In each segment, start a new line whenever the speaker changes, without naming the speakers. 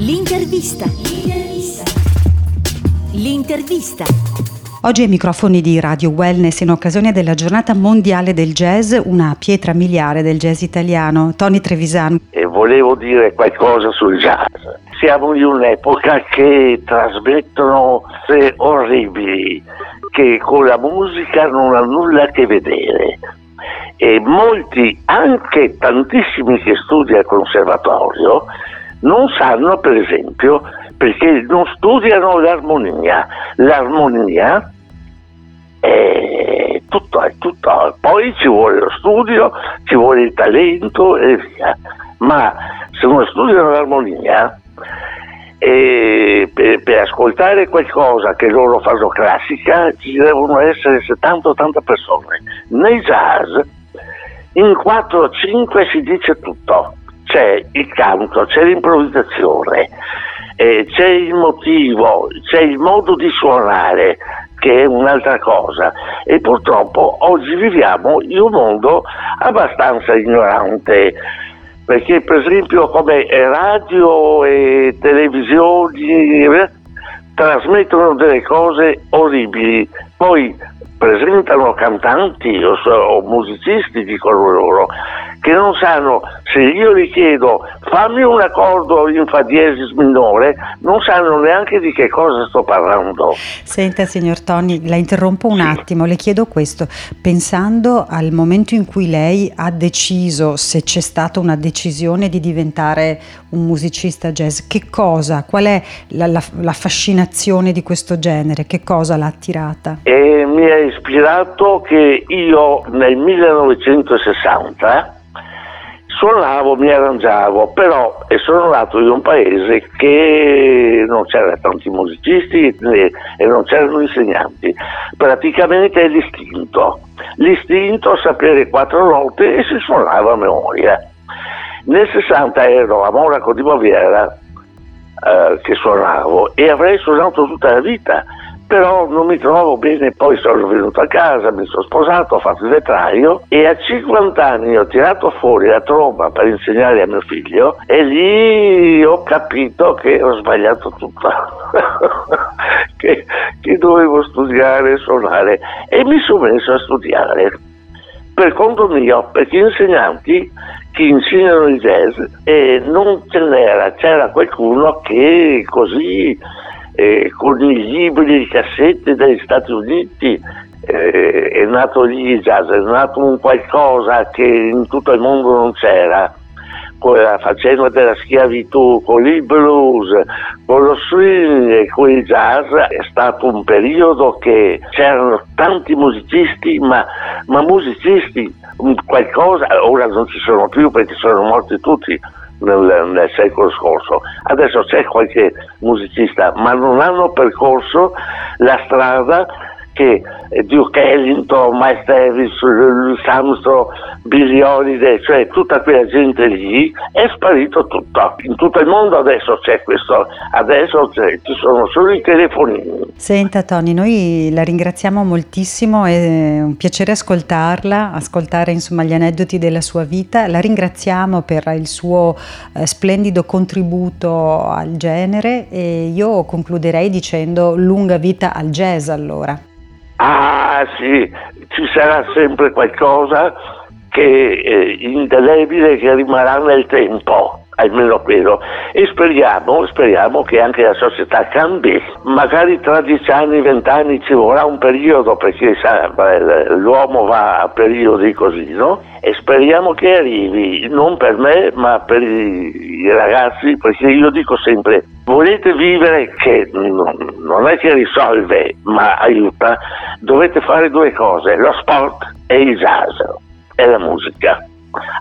L'intervista. L'intervista. L'intervista.
Oggi ai microfoni di Radio Wellness in occasione della giornata mondiale del jazz, una pietra miliare del jazz italiano, Tony Trevisan.
E volevo dire qualcosa sul jazz. Siamo in un'epoca che trasmettono cose orribili che con la musica non ha nulla a che vedere. E molti, anche tantissimi che studiano al conservatorio, non sanno per esempio perché non studiano l'armonia. L'armonia è tutto, è tutto, poi ci vuole lo studio, ci vuole il talento e via. Ma se non studiano l'armonia, e per, per, ascoltare qualcosa che loro fanno classica ci devono essere 70-80 persone. Nei jazz in 4-5 si dice tutto c'è il canto, c'è l'improvvisazione, eh, c'è il motivo, c'è il modo di suonare che è un'altra cosa. E purtroppo oggi viviamo in un mondo abbastanza ignorante perché per esempio come radio e televisioni eh, trasmettono delle cose orribili. Poi presentano cantanti o, o musicisti dicono loro che non sanno, se io gli chiedo fammi un accordo in fa diesis minore, non sanno neanche di che cosa sto parlando.
Senta signor Toni, la interrompo un attimo, le chiedo questo, pensando al momento in cui lei ha deciso, se c'è stata una decisione di diventare un musicista jazz, che cosa, qual è la, la, la fascinazione di questo genere, che cosa l'ha attirata?
E mi ha ispirato che io nel 1960 suonavo, mi arrangiavo, però sono nato in un paese che non c'erano tanti musicisti e non c'erano insegnanti, praticamente è l'istinto, l'istinto sapere quattro note e si suonava a memoria. Nel 60 ero a Monaco di Baviera eh, che suonavo e avrei suonato tutta la vita però non mi trovavo bene, poi sono venuto a casa, mi sono sposato, ho fatto il vetraio e a 50 anni ho tirato fuori la tromba per insegnare a mio figlio e lì ho capito che ho sbagliato tutto, che, che dovevo studiare suonare e mi sono messo a studiare. Per conto mio, perché gli insegnanti che insegnano il jazz e non ce n'era, c'era qualcuno che così eh, con i libri di cassette dagli Stati Uniti. Eh, è nato lì il jazz, è nato un qualcosa che in tutto il mondo non c'era. Con la faccenda della schiavitù, con il blues, con lo swing e con il jazz è stato un periodo che c'erano tanti musicisti, ma, ma musicisti, qualcosa, ora non ci sono più perché sono morti tutti, nel, nel, secolo scorso. Adesso c'è qualche musicista, ma non hanno percorso la strada che Duke Ellington, Miles Davis, Louis Armstrong, Billy Holiday, cioè tutta quella gente lì, è sparito tutto. In tutto il mondo adesso c'è questo, adesso c'è, ci sono solo i telefonini.
Senta Tony, noi la ringraziamo moltissimo, è un piacere ascoltarla, ascoltare insomma gli aneddoti della sua vita, la ringraziamo per il suo eh, splendido contributo al genere e io concluderei dicendo lunga vita al jazz allora.
Ah sì, ci sarà sempre qualcosa che eh, indelebile che rimarrà nel tempo, almeno quello. E speriamo, speriamo che anche la società cambi. Magari tra dieci anni, vent'anni ci vorrà un periodo perché sa, l'uomo va a periodi così, no? E speriamo che arrivi, non per me, ma per i ragazzi, perché io dico sempre volete vivere che non è che risolve ma aiuta, dovete fare due cose, lo sport e il jazz e la musica.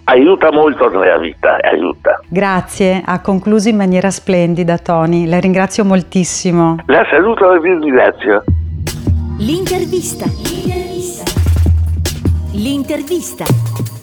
Aiuta molto nella vita, aiuta.
Grazie, ha concluso in maniera splendida Tony, la ringrazio moltissimo.
La saluto e vi ringrazio.
L'intervista. L'intervista. L'intervista.